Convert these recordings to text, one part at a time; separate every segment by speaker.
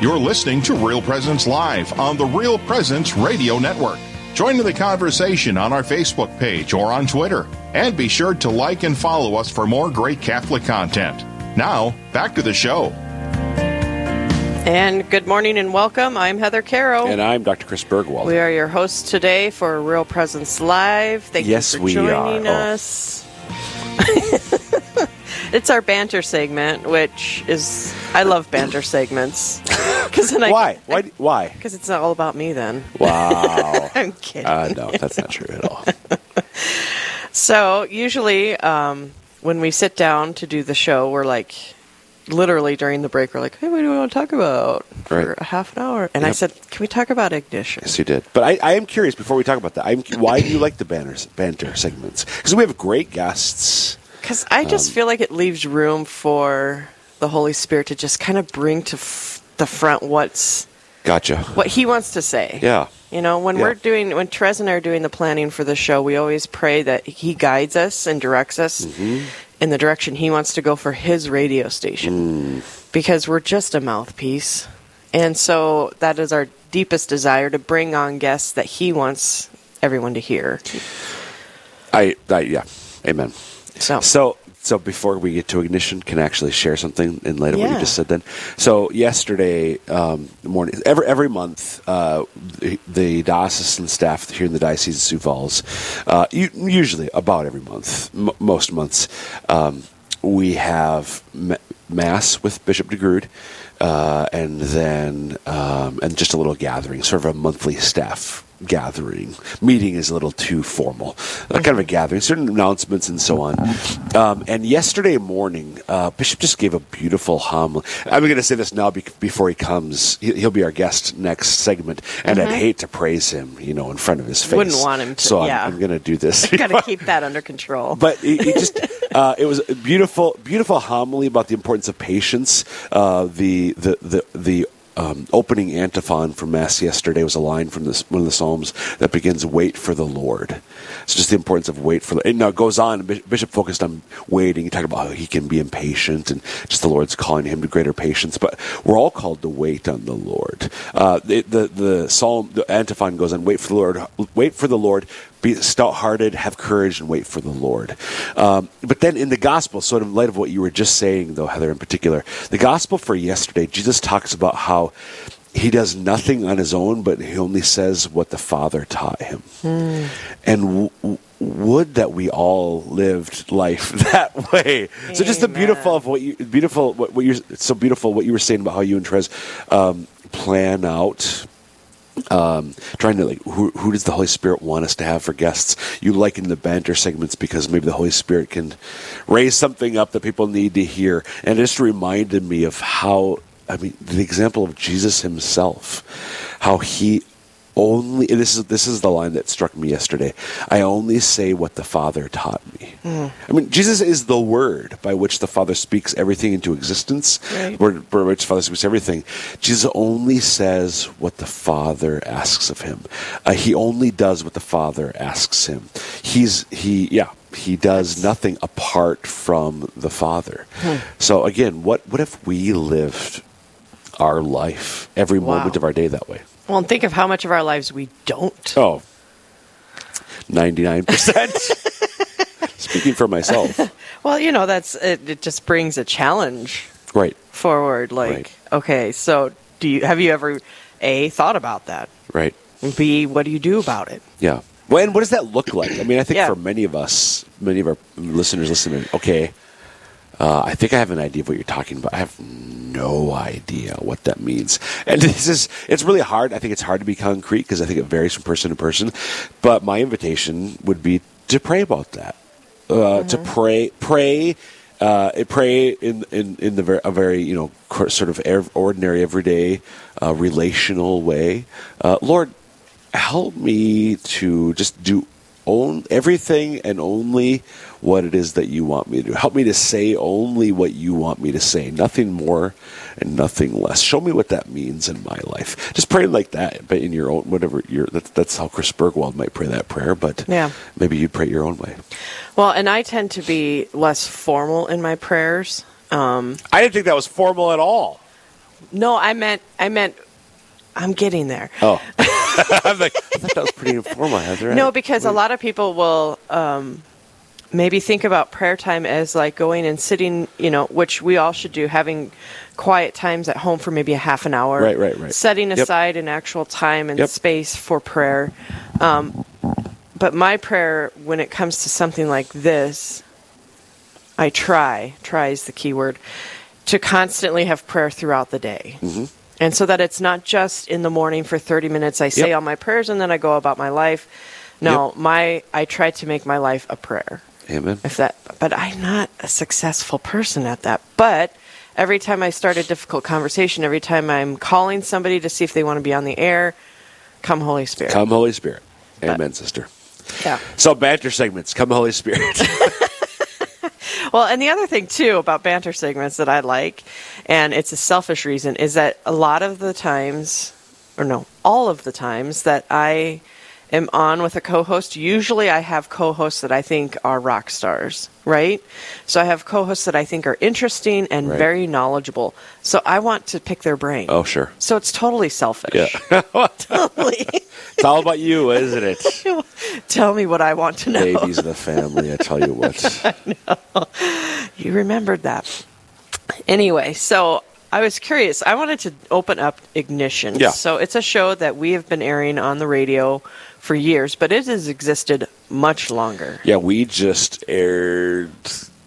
Speaker 1: You're listening to Real Presence Live on the Real Presence Radio Network. Join in the conversation on our Facebook page or on Twitter. And be sure to like and follow us for more great Catholic content. Now, back to the show.
Speaker 2: And good morning and welcome. I'm Heather Carroll.
Speaker 3: And I'm Dr. Chris Burgwald.
Speaker 2: We are your hosts today for Real Presence Live. Thank
Speaker 3: yes,
Speaker 2: you for
Speaker 3: we
Speaker 2: joining
Speaker 3: are. Oh.
Speaker 2: us. it's our banter segment, which is I love banter segments. Because then I
Speaker 3: Why? Why? Why?
Speaker 2: Because it's not all about me. Then
Speaker 3: Wow.
Speaker 2: I'm kidding.
Speaker 3: uh, no, that's not true at all.
Speaker 2: So usually, um, when we sit down to do the show, we're like, literally during the break, we're like, "Hey, what do we want to talk about for
Speaker 3: Right.
Speaker 2: a half an hour?" And I said, "Can we talk about ignition?"
Speaker 3: Yes, you did. But I, I am curious before we talk about that. I'm, why do you like the banners, banter segments? Because we have great guests.
Speaker 2: Because I just
Speaker 3: Um,
Speaker 2: feel like it leaves room for the Holy Spirit to just kind of bring to f- the front what's
Speaker 3: Gotcha.
Speaker 2: what He wants to say.
Speaker 3: Yeah.
Speaker 2: You know, when
Speaker 3: Yeah.
Speaker 2: we're doing, when Therese and I are doing the planning for the show, we always pray that He guides us and directs us
Speaker 3: Mm-hmm.
Speaker 2: in the direction He wants to go for His radio station.
Speaker 3: Mm.
Speaker 2: Because we're just a mouthpiece. And so that is our deepest desire to bring on guests that He wants everyone to hear.
Speaker 3: I, I yeah. Amen.
Speaker 2: So,
Speaker 3: So, so before we get to ignition, can I actually share something in light of what you just said? Then, so yesterday um, morning, every every month, uh, the, the diocesan staff here in the diocese of Sioux Falls, uh, usually about every month, m- most months, um, we have ma- mass with Bishop DeGrood. Uh, and then um, and just a little gathering, sort of a monthly staff gathering. Meeting is a little too formal, uh, kind of a gathering, certain announcements and so on. Um, and yesterday morning, uh, Bishop just gave a beautiful homily. I'm going to say this now bec before he comes. He- He'll be our guest next segment, and I'd hate to praise him, you know, in front of his face.
Speaker 2: Mm-hmm. Wouldn't want him to,
Speaker 3: So I'm-
Speaker 2: yeah.
Speaker 3: I'm, going to do this.
Speaker 2: got to keep that under control.
Speaker 3: But it, it just uh, it was a beautiful, beautiful homily about the importance of patience. Uh, the the the the. Um, opening antiphon from Mass yesterday was a line from this one of the Psalms that begins "Wait for the Lord." It's just the importance of wait for. And now it goes on. Bishop Bishop focused on waiting. He talked about how he can be impatient and just the Lord's calling him to greater patience. But we're all called to wait on the Lord. Uh, the, the the Psalm, the antiphon goes on: "Wait for the Lord. Wait for the Lord." be stout hearted, have courage, and wait for the Lord. Um, but then in the gospel, sort of in light of what you were just saying, though, Heather, in particular, the gospel for yesterday, Jesus talks about how he does nothing on his own, but he only says what the Father taught him. And w- w- would that we all lived life that way. So just the
Speaker 2: Amen.
Speaker 3: beautiful of what you beautiful what, what you're so beautiful what you were saying about how you and Trez um, plan out um, trying to like who, who does the Holy Spirit want us to have for guests? You liken the banter segments because maybe the Holy Spirit can raise something up that people need to hear, and it just reminded me of how I mean the example of Jesus Himself, how He only this is this is the line that struck me yesterday. I only say what the Father taught me. I mean, Jesus is the Word by which the Father speaks everything into existence.
Speaker 2: Right.
Speaker 3: Word by which the Father speaks everything. Jesus only says what the Father asks of him. Uh, he only does what the Father asks him. He's he yeah. He does nothing apart from the Father. So again, what what if we lived our life every
Speaker 2: Wow.
Speaker 3: moment of our day that way?
Speaker 2: well, and think of how much of our lives we don't.
Speaker 3: Oh, 99%. Speaking for myself.
Speaker 2: Well, you know, that's it, it just brings a challenge
Speaker 3: Right,
Speaker 2: forward like
Speaker 3: Right.
Speaker 2: okay, so do you have you ever a thought about that?
Speaker 3: right.
Speaker 2: B what do you do about it?
Speaker 3: Yeah. Well, and what does that look like? I mean, I think
Speaker 2: Yeah.
Speaker 3: for many of us, many of our listeners listening, okay, uh, I think I have an idea of what you're talking about. I have no idea what that means. And this is, it's really hard. I think it's hard to be concrete because I think it varies from person to person. But my invitation would be to pray about that. Uh, To pray, pray, uh, pray in, in, in the ver- a very, you know, sort of ev- ordinary, everyday, uh, relational way. Uh, Lord, help me to just do own everything and only what it is that you want me to do. Help me to say only what you want me to say, nothing more and nothing less. Show me what that means in my life. Just pray like that, but in your own whatever your that's that's how Chris Burgwald might pray that prayer, but
Speaker 2: Yeah.
Speaker 3: maybe you'd pray your own way.
Speaker 2: Well, and I tend to be less formal in my prayers. Um,
Speaker 3: I didn't think that was formal at all.
Speaker 2: no, I meant I meant I'm getting there.
Speaker 3: Oh, I'm like, I thought that was pretty informal, Heather.
Speaker 2: No, because a lot of people will um, maybe think about prayer time as like going and sitting, you know, which we all should do, having quiet times at home for maybe a half an hour.
Speaker 3: Right, right, right.
Speaker 2: Setting
Speaker 3: Yep.
Speaker 2: aside an actual time and
Speaker 3: Yep.
Speaker 2: space for prayer. Um, but my prayer, when it comes to something like this, I try, try is the key word, to constantly have prayer throughout the day.
Speaker 3: Mm-hmm.
Speaker 2: And so that it's not just in the morning for 30 minutes I say
Speaker 3: Yep.
Speaker 2: all my prayers and then I go about my life. No,
Speaker 3: Yep.
Speaker 2: my I try to make my life a prayer.
Speaker 3: Amen.
Speaker 2: If that but I'm not a successful person at that. But every time I start a difficult conversation, every time I'm calling somebody to see if they want to be on the air, come Holy Spirit.
Speaker 3: Come, Holy Spirit. Amen, sister.
Speaker 2: Yeah.
Speaker 3: So banter segments. Come, Holy Spirit.
Speaker 2: Well, and the other thing too about banter segments that I like, and it's a selfish reason, is that a lot of the times, or no, all of the times that I am on with a co-host, usually I have co-hosts that I think are rock stars, right? So I have co-hosts that I think are interesting and
Speaker 3: Right.
Speaker 2: very knowledgeable. So I want to pick their brain.
Speaker 3: oh, sure.
Speaker 2: So it's totally selfish.
Speaker 3: Yeah.
Speaker 2: totally.
Speaker 3: It's all about you, isn't it?
Speaker 2: Tell me what I want to know.
Speaker 3: Babies in the family, I tell you what.
Speaker 2: You remembered that. Anyway, so I was curious. I wanted to open up Ignition.
Speaker 3: Yeah.
Speaker 2: So it's a show that we have been airing on the radio for years, but it has existed much longer.
Speaker 3: Yeah, we just aired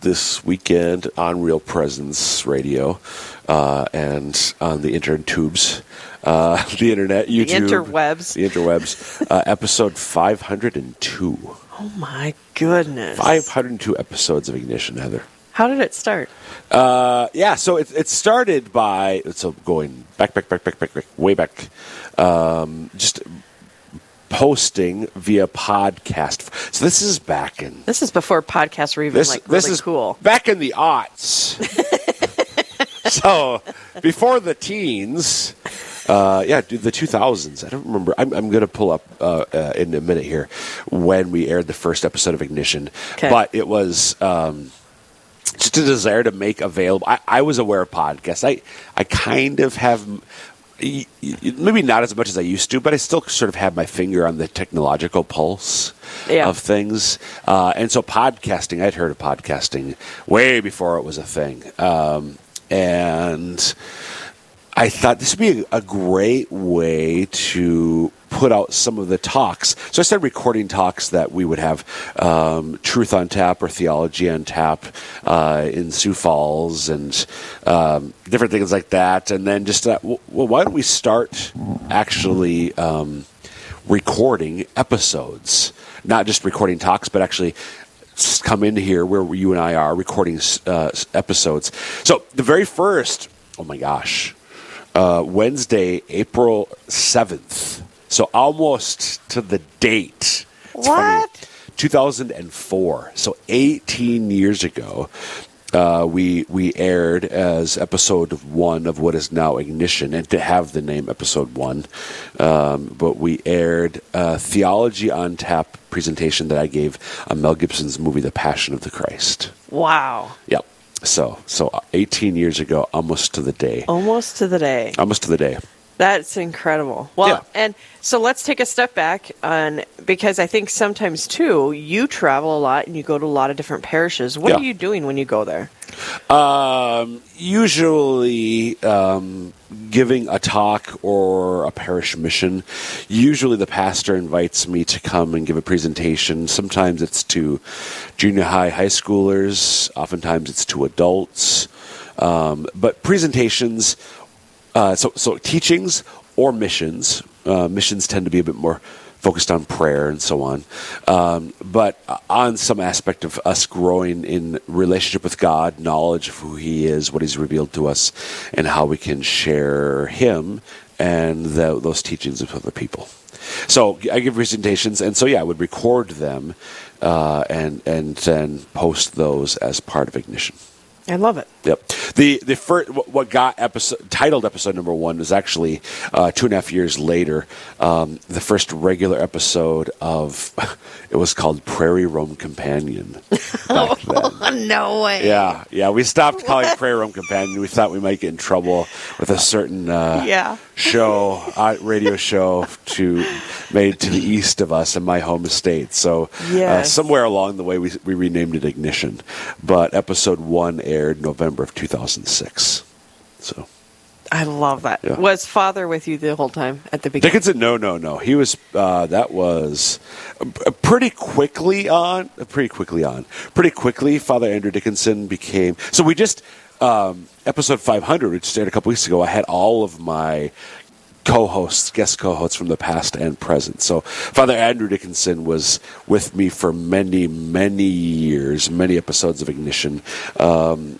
Speaker 3: this weekend on Real Presence Radio uh, and on the internet tubes, uh, the internet, YouTube, the
Speaker 2: interwebs.
Speaker 3: the interwebs, uh, episode 502.
Speaker 2: Oh my goodness.
Speaker 3: 502 episodes of Ignition, Heather.
Speaker 2: How did it start?
Speaker 3: Uh, yeah, so it, it started by so going back, back, back, back, back, back way back, um, just posting via podcast. So this is back in
Speaker 2: This is before podcasts were even
Speaker 3: this.
Speaker 2: like
Speaker 3: this
Speaker 2: really
Speaker 3: is
Speaker 2: cool.
Speaker 3: back in the aughts. so before the teens. Uh, yeah, dude, the 2000s. I don't remember. I'm, I'm going to pull up uh, uh, in a minute here when we aired the first episode of Ignition.
Speaker 2: Okay.
Speaker 3: But it was um, just a desire to make available. I, I was aware of podcasts. I I kind of have. Maybe not as much as I used to, but I still sort of have my finger on the technological pulse
Speaker 2: Yeah.
Speaker 3: of things. Uh, and so, podcasting, I'd heard of podcasting way before it was a thing. Um, and I thought this would be a great way to put out some of the talks. So I started recording talks that we would have um, Truth on Tap or Theology on Tap uh, in Sioux Falls and um, different things like that. And then just, uh, well, why don't we start actually um, recording episodes? Not just recording talks, but actually come in here where you and I are recording uh, episodes. So the very first, oh my gosh, uh, Wednesday, April 7th. So almost to the date. It's funny.
Speaker 2: What?
Speaker 3: 2004. So 18 years ago. Uh, we we aired as episode one of what is now Ignition, and to have the name episode one, um, but we aired a theology on tap presentation that I gave on Mel Gibson's movie The Passion of the Christ.
Speaker 2: Wow.
Speaker 3: Yep. So so uh, 18 years ago, almost to the day,
Speaker 2: Almost to the day.
Speaker 3: almost to the day.
Speaker 2: That's incredible. Well,
Speaker 3: Yeah.
Speaker 2: and so let's take a step back on because I think sometimes too you travel a lot and you go to a lot of different parishes. What
Speaker 3: Yeah.
Speaker 2: are you doing when you go there?
Speaker 3: Um, usually um, giving a talk or a parish mission. Usually the pastor invites me to come and give a presentation. Sometimes it's to junior high, high schoolers. Oftentimes it's to adults. Um, but presentations, uh, so, so teachings or missions. Uh, missions tend to be a bit more focused on prayer and so on. Um, but on some aspect of us growing in relationship with God, knowledge of who He is, what He's revealed to us, and how we can share Him and the, those teachings with other people. So I give presentations, and so yeah, I would record them uh, and and then post those as part of Ignition.
Speaker 2: I love it.
Speaker 3: Yep. The the first what got episode titled episode number one was actually uh, two and a half years later. Um, the first regular episode of it was called Prairie Roam Companion. Then.
Speaker 2: no way.
Speaker 3: Yeah, yeah. We stopped calling it Prairie Roam Companion. We thought we might get in trouble with a certain uh,
Speaker 2: Yeah.
Speaker 3: Show, uh, radio show to made to the east of us in my home estate. So uh, somewhere along the way, we, we renamed it Ignition. But episode one aired November of 2006. So
Speaker 2: I love that.
Speaker 3: Yeah.
Speaker 2: Was father with you the whole time at the beginning?
Speaker 3: Dickinson, no, no, no. He was. Uh, that was uh, pretty quickly on. uh, Pretty quickly on. Pretty quickly, Father Andrew Dickinson became. So we just um, episode 500, which started a couple weeks ago. I had all of my co-hosts, guest co-hosts from the past and present. So Father Andrew Dickinson was with me for many, many years, many episodes of Ignition. Um,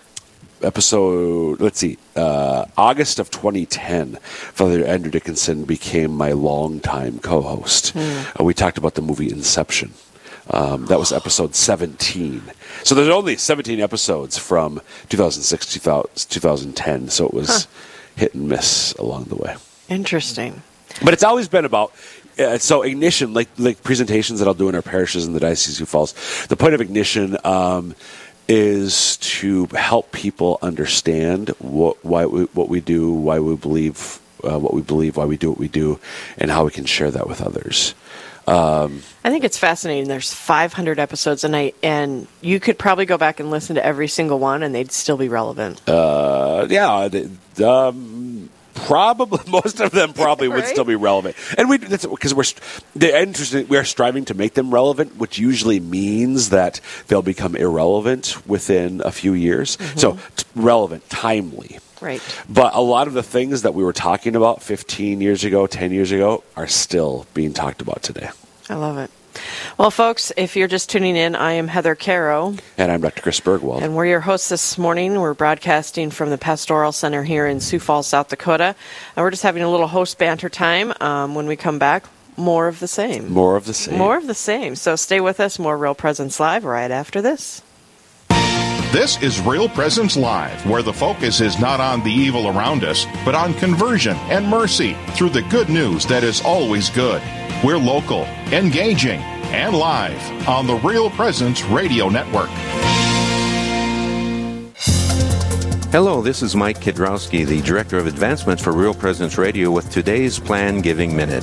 Speaker 3: episode let's see uh, august of 2010 father andrew dickinson became my longtime co-host uh, we talked about the movie inception um, that was episode 17 so there's only 17 episodes from 2006 2000, 2010 so it was hit and miss along the way
Speaker 2: Interesting.
Speaker 3: but it's always been about uh, so ignition, like like presentations that I'll do in our parishes in the diocese of Falls. The point of ignition um, is to help people understand what why we, what we do, why we believe uh, what we believe, why we do what we do, and how we can share that with others.
Speaker 2: I think it's fascinating. There's 500 episodes a night, and you could probably go back and listen to every single one, and they'd still be relevant.
Speaker 3: Uh, yeah, um, probably most of them probably would still be relevant, and we because we're the interesting. We are striving to make them relevant, which usually means that they'll become irrelevant within a few years. So t- relevant, timely.
Speaker 2: Right.
Speaker 3: But a lot of the things that we were talking about 15 years ago, 10 years ago, are still being talked about today.
Speaker 2: I love it. Well, folks, if you're just tuning in, I am Heather Carroll,
Speaker 3: And I'm Dr. Chris Burgwald.
Speaker 2: and we're your hosts this morning. We're broadcasting from the Pastoral Center here in Sioux Falls, South Dakota. And we're just having a little host banter time. Um, when we come back, more of the same.
Speaker 3: More of the same.
Speaker 2: More of the same. So stay with us. More Real Presence Live right after this.
Speaker 1: This is Real Presence Live, where the focus is not on the evil around us, but on conversion and mercy through the good news that is always good. We're local, engaging, and live on the Real Presence Radio Network.
Speaker 4: Hello, this is Mike Kidrowski, the Director of Advancement for Real Presence Radio, with today's Plan Giving Minute.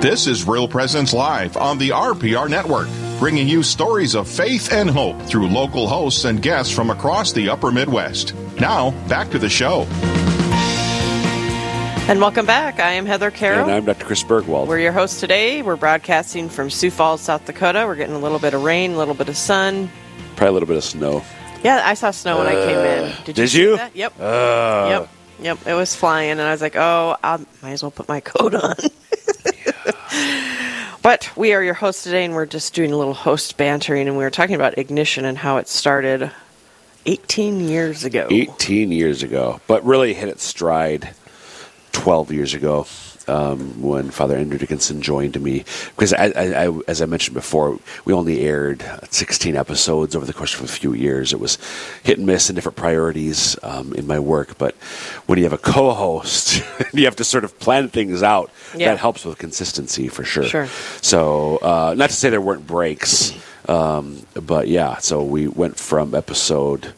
Speaker 1: This is Real Presence Live on the RPR Network, bringing you stories of faith and hope through local hosts and guests from across the upper Midwest. Now, back to the show.
Speaker 2: And welcome back. I am Heather Carroll.
Speaker 3: And I'm Dr. Chris Burgwald.
Speaker 2: We're your hosts today. We're broadcasting from Sioux Falls, South Dakota. We're getting a little bit of rain, a little bit of sun.
Speaker 3: Probably a little bit of snow.
Speaker 2: Yeah, I saw snow when I came in. Did you?
Speaker 3: Did
Speaker 2: see
Speaker 3: you?
Speaker 2: that? Yep.
Speaker 3: Uh,
Speaker 2: Yep. Yep. It was flying, and I was like, oh, I might as well put my coat on. But we are your hosts today, and we're just doing a little host bantering, and we were talking about ignition and how it started 18 years ago.
Speaker 3: 18 years ago, but really hit its stride 12 years ago um, when Father Andrew Dickinson joined me. Because, I, I, I, as I mentioned before, we only aired 16 episodes over the course of a few years. It was hit and miss and different priorities um, in my work. But when you have a co host, you have to sort of plan things out.
Speaker 2: Yeah.
Speaker 3: That helps with consistency for sure.
Speaker 2: Sure.
Speaker 3: So, uh, not to say there weren't breaks, um, but yeah, so we went from episode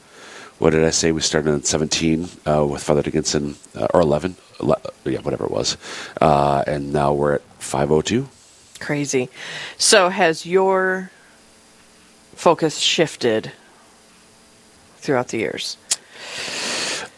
Speaker 3: what did I say? We started on 17 uh, with Father Dickinson, uh, or 11, ele- yeah, whatever it was. Uh, and now we're at 502.
Speaker 2: Crazy. So, has your focus shifted throughout the years?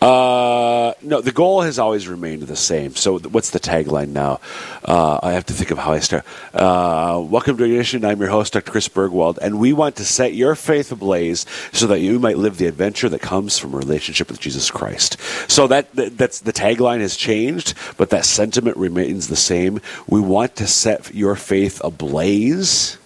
Speaker 3: Uh, no, the goal has always remained the same. So, what's the tagline now? Uh, I have to think of how I start. Uh, welcome to Ignition. I'm your host, Dr. Chris Burgwald, and we want to set your faith ablaze so that you might live the adventure that comes from a relationship with Jesus Christ. So that, that that's the tagline has changed, but that sentiment remains the same. We want to set your faith ablaze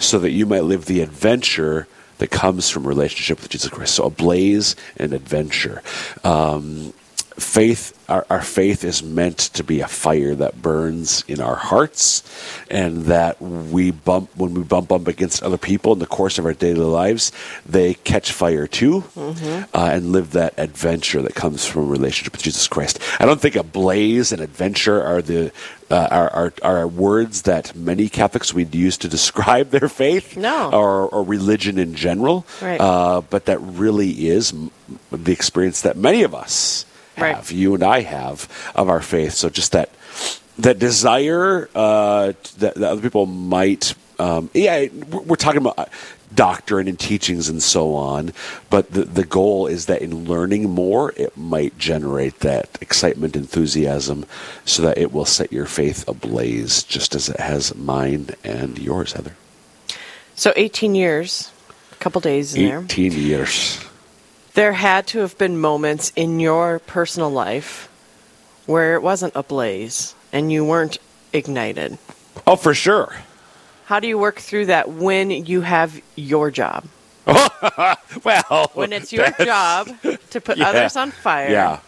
Speaker 3: so that you might live the adventure that comes from relationship with Jesus Christ. So a blaze and adventure. Um, faith, our, our faith is meant to be a fire that burns in our hearts, and that we bump when we bump up against other people in the course of our daily lives, they catch fire too, uh, and live that adventure that comes from a relationship with Jesus Christ. I don't think a blaze and adventure are the uh, are, are, are words that many Catholics would use to describe their faith
Speaker 2: No.
Speaker 3: or, or religion in general.
Speaker 2: Right.
Speaker 3: Uh, but that really is the experience that many of us
Speaker 2: Right.
Speaker 3: have, you and I have, of our faith. So just that that desire uh, that, that other people might. Um, yeah, we're talking about doctrine and teachings and so on, but the the goal is that in learning more, it might generate that excitement, enthusiasm, so that it will set your faith ablaze, just as it has mine and yours, Heather.
Speaker 2: So, 18 years, a couple days in there.
Speaker 3: Eighteen years.
Speaker 2: There had to have been moments in your personal life where it wasn't ablaze and you weren't ignited.
Speaker 3: Oh, for sure.
Speaker 2: How do you work through that when you have your job?
Speaker 3: Well,
Speaker 2: When it's your job to put
Speaker 3: Yeah.
Speaker 2: others on fire.
Speaker 3: Yeah.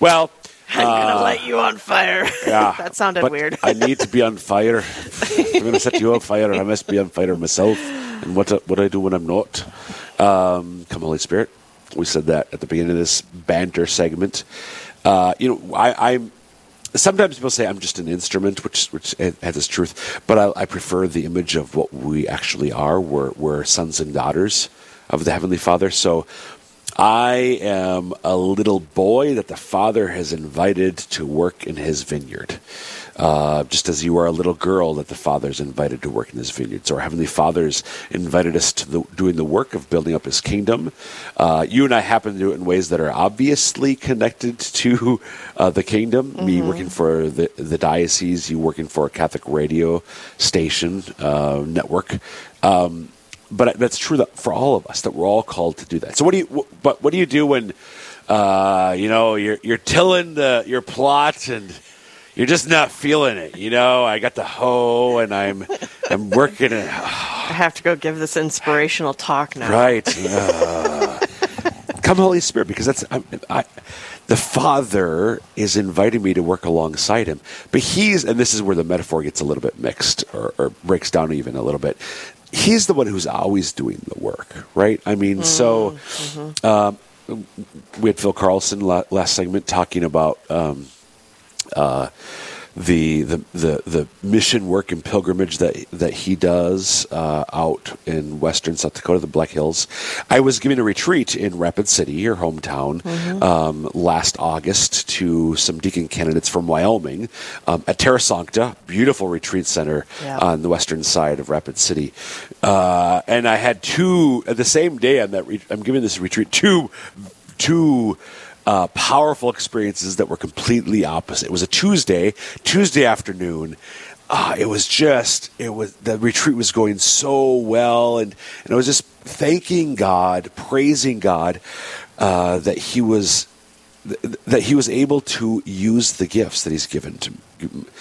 Speaker 3: Well,
Speaker 2: I'm going to light you on fire.
Speaker 3: yeah.
Speaker 2: that sounded
Speaker 3: but
Speaker 2: weird.
Speaker 3: I need to be on fire. I'm going to set you on fire. and I must be on fire myself. And what what do I do when I'm not? Um, come, Holy Spirit. We said that at the beginning of this banter segment. Uh, you know, I, I'm. Sometimes people say I'm just an instrument, which which has its truth, but I, I prefer the image of what we actually are. We're we're sons and daughters of the Heavenly Father. So I am a little boy that the Father has invited to work in his vineyard. Uh, just as you are a little girl that the Father's invited to work in his vineyard. So our Heavenly Father's invited us to the, doing the work of building up his kingdom. Uh, you and I happen to do it in ways that are obviously connected to uh, the kingdom. Me working for the, the diocese, you working for a Catholic radio station uh, network. Um, but that's true that for all of us that we're all called to do that. So what do you? But what do you do when uh, you know you're you're tilling the your plot and you're just not feeling it? You know, I got the hoe and I'm I'm working it.
Speaker 2: I have to go give this inspirational talk now.
Speaker 3: Right. Uh, come, Holy Spirit, because that's I, I, the Father is inviting me to work alongside Him. But He's, and this is where the metaphor gets a little bit mixed or, or breaks down even a little bit. He's the one who's always doing the work, right? I mean, so um, we had Phil Carlson last segment talking about. Um, uh, the, the the the mission work and pilgrimage that that he does uh, out in western South Dakota, the Black Hills. I was giving a retreat in Rapid City, your hometown, um, last August to some deacon candidates from Wyoming um, at Terra Sancta, beautiful retreat center
Speaker 2: Yeah.
Speaker 3: on the western side of Rapid City. Uh, and I had two the same day on that. Re- I'm giving this retreat two two uh, powerful experiences that were completely opposite. It was a Tuesday, Tuesday afternoon. Uh, it was just, it was the retreat was going so well, and and I was just thanking God, praising God uh, that He was that he was able to use the gifts that he's given to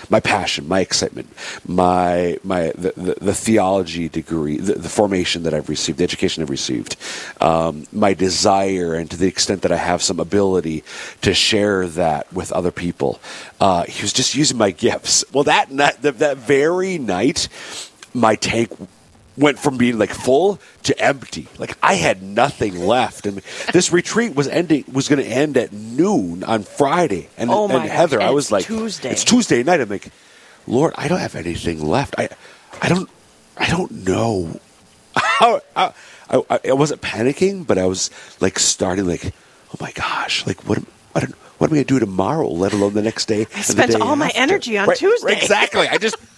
Speaker 3: my passion, my excitement, my my the, the, the theology degree, the, the, formation that I've received, the education I've received, um, my desire, and to the extent that I have some ability to share that with other people. Uh, he was just using my gifts. Well, that that, that very night, my tank went from being like full to empty. Like I had nothing left, and this retreat was ending was going to end at noon on Friday. And,
Speaker 2: oh
Speaker 3: and Heather,
Speaker 2: and
Speaker 3: I was like,
Speaker 2: Tuesday.
Speaker 3: It's Tuesday night. I'm like, Lord, I don't have anything left. I, I don't, I don't know how. I, I, I wasn't panicking, but I was like starting like, oh my gosh, like what? I don't. What am I going to do tomorrow? Let alone the next day.
Speaker 2: I spent all
Speaker 3: after.
Speaker 2: my energy on
Speaker 3: right,
Speaker 2: Tuesday.
Speaker 3: Right, exactly. I just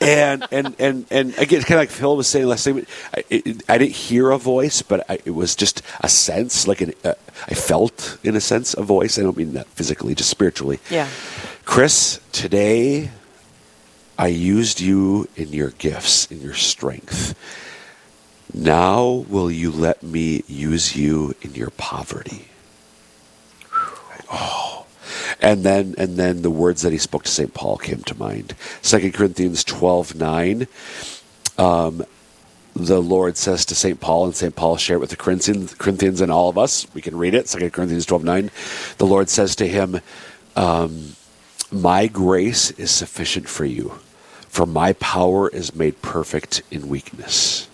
Speaker 3: and and and and again, kind of like Phil was saying last time, I, it, I didn't hear a voice, but I, it was just a sense, like an, uh, I felt in a sense a voice. I don't mean that physically, just spiritually.
Speaker 2: Yeah.
Speaker 3: Chris, today I used you in your gifts, in your strength. Now will you let me use you in your poverty? Oh and then and then the words that he spoke to St. Paul came to mind. Second Corinthians twelve nine. Um, the Lord says to St. Paul, and St. Paul shared with the Corinthians, Corinthians and all of us. We can read it, Second Corinthians twelve nine. The Lord says to him, um, My grace is sufficient for you, for my power is made perfect in weakness.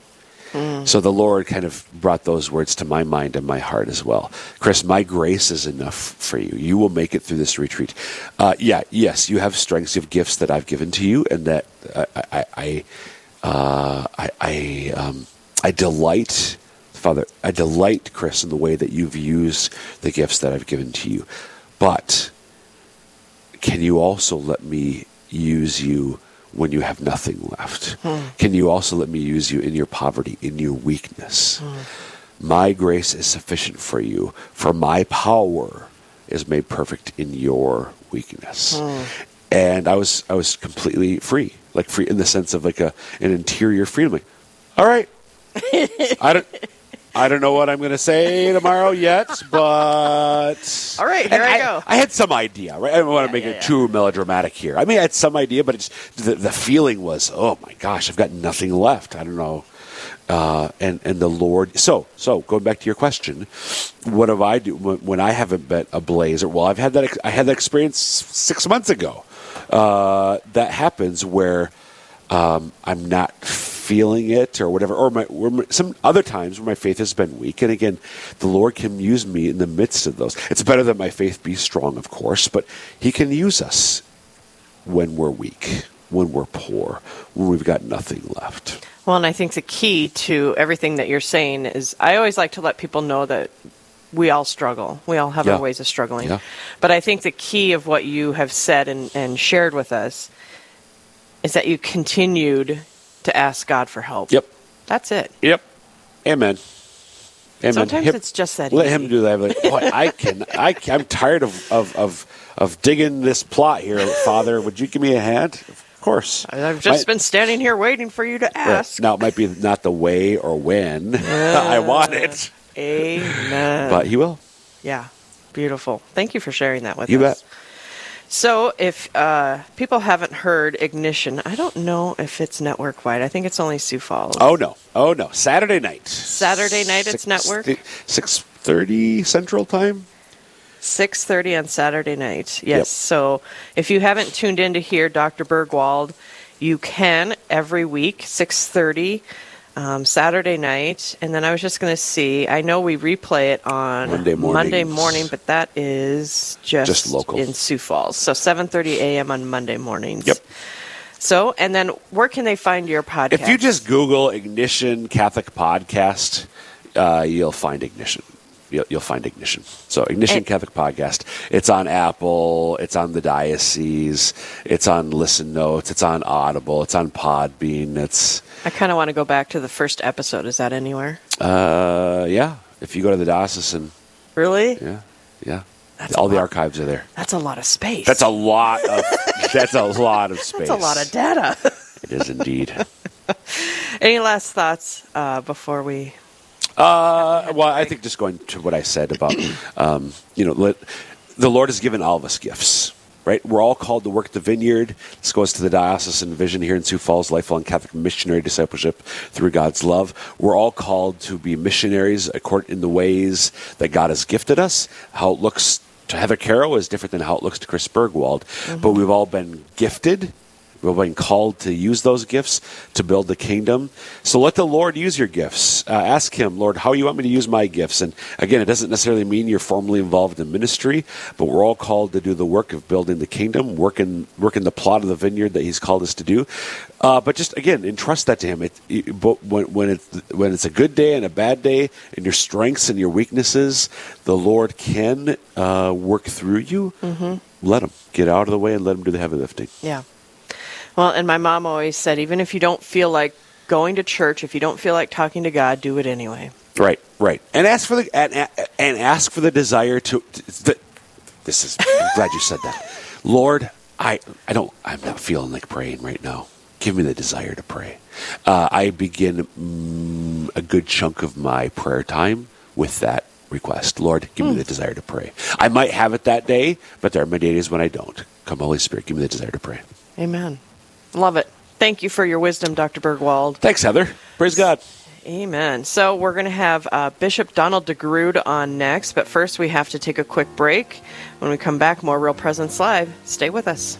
Speaker 3: So the Lord kind of brought those words to my mind and my heart as well. Chris, my grace is enough for you. You will make it through this retreat. Uh, yeah, yes, you have strengths, you have gifts that I've given to you, and that I, I, I, uh, I, I, um, I delight, Father, I delight, Chris, in the way that you've used the gifts that I've given to you. But can you also let me use you? When you have nothing left? Can you also let me use you in your poverty, in your weakness? My grace is sufficient for you, for my power is made perfect in your weakness. And I was I was completely free, like free in the sense of like a an interior freedom. Like, all right, I don't. I don't know what I'm going to say tomorrow yet, but
Speaker 2: all right, here I,
Speaker 3: I,
Speaker 2: go.
Speaker 3: I had some idea, right? I don't want to make
Speaker 2: yeah,
Speaker 3: it
Speaker 2: yeah.
Speaker 3: too melodramatic here. I mean, I had some idea, but it's the, the feeling was, oh my gosh, I've got nothing left. I don't know. Uh, and and the Lord. So so going back to your question, what have I do when, when I haven't been a blazer? Well, I've had that. I had that experience six months ago. Uh, that happens where um, I'm not feeling it or whatever, or my, or some other times where my faith has been weak. And again, the Lord can use me in the midst of those. It's better that my faith be strong, of course, but He can use us when we're weak, when we're poor, when we've got nothing left.
Speaker 2: Well, and I think the key to everything that you're saying is I always like to let people know that we all struggle. We all have
Speaker 3: Yeah.
Speaker 2: our ways of struggling.
Speaker 3: Yeah.
Speaker 2: But I think the key of what you have said and, and shared with us is that you continued to ask God for help.
Speaker 3: Yep.
Speaker 2: That's it.
Speaker 3: Yep. Amen. Amen.
Speaker 2: Sometimes
Speaker 3: Him-
Speaker 2: it's just that
Speaker 3: Let
Speaker 2: easy.
Speaker 3: him do that. Like, boy, I can. I, I'm tired of, of of of digging this plot here, Father. Would you give me a hand? Of course.
Speaker 2: I've just
Speaker 3: My-
Speaker 2: been standing here waiting for you to
Speaker 3: Right.
Speaker 2: ask.
Speaker 3: Now it might be not the way or when I want it,
Speaker 2: Amen.
Speaker 3: but He will.
Speaker 2: yeah, beautiful. Thank you for sharing that with
Speaker 3: You
Speaker 2: us.
Speaker 3: bet.
Speaker 2: So, if uh, people haven't heard Ignition, I don't know if it's network wide. I think it's only Sioux Falls.
Speaker 3: Oh no! Oh no! Saturday night.
Speaker 2: Saturday night it's network?
Speaker 3: Six thirty Central Time.
Speaker 2: 6.30 on Saturday night. Yes.
Speaker 3: Yep.
Speaker 2: So if you haven't tuned in to hear Dr. Burgwald, you can every week, 6.30 um, Saturday night. And then I was just going to see, I know we replay it on
Speaker 3: Monday
Speaker 2: Monday morning, but that is just,
Speaker 3: Just local.
Speaker 2: in Sioux Falls. So 7.30 a.m. on Monday mornings.
Speaker 3: Yep.
Speaker 2: So, and then where can they find your podcast?
Speaker 3: If you just Google Ignition Catholic Podcast, uh, you'll find Ignition. You'll, you'll find Ignition. So Ignition
Speaker 2: And-
Speaker 3: Catholic Podcast. It's on Apple. It's on the Diocese. It's on Listen Notes. It's on Audible. It's on Podbean. It's
Speaker 2: I kind of want to go back to the first episode. Is that anywhere?
Speaker 3: uh, yeah. If you go to the diocesan,
Speaker 2: Really?
Speaker 3: yeah, yeah.
Speaker 2: That's
Speaker 3: All the
Speaker 2: lot.
Speaker 3: archives are there.
Speaker 2: That's a lot of space.
Speaker 3: That's a lot of that's a lot of space.
Speaker 2: That's a lot of data.
Speaker 3: It is indeed.
Speaker 2: Any last thoughts uh, before we?
Speaker 3: Uh, well, I think just going to what I said about, um, you know, let, the Lord has given all of us gifts, right? We're all called to work the vineyard. This goes to the diocesan vision here in Sioux Falls, lifelong Catholic missionary discipleship through God's love. We're all called to be missionaries according in the ways that God has gifted us. How it looks to Heather Carroll is different than how it looks to Chris Burgwald, but we've all been gifted We've been called to use those gifts to build the kingdom. So let the Lord use your gifts. Uh, ask Him, Lord, how you want me to use my gifts? And again, it doesn't necessarily mean you're formally involved in ministry, but we're all called to do the work of building the kingdom, working working the plot of the vineyard that He's called us to do. Uh, but just again, entrust that to Him. It, it, but when, when it's when it's a good day and a bad day, and your strengths and your weaknesses, the Lord can uh, work through you. Let Him get out of the way and let Him do the heavy lifting.
Speaker 2: Yeah. Well, and my mom always said, even if you don't feel like going to church, if you don't feel like talking to God, do it anyway.
Speaker 3: Right, right, and ask for the and, and ask for the desire to. this is. I'm glad you said that, Lord. I I don't. I'm not feeling like praying right now. Give me the desire to pray. Uh, I begin mm, a good chunk of my prayer time with that request. Lord, give me the desire to pray. I might have it that day, but there are many days when I don't. Come, Holy Spirit, give me the desire to pray.
Speaker 2: Amen. Love it. Thank you for your wisdom, Dr. Burgwald.
Speaker 3: Thanks, Heather. Praise God.
Speaker 2: Amen. So we're going to have uh, Bishop Donald DeGrood on next, but first we have to take a quick break. When we come back, more Real Presence Live. Stay with us.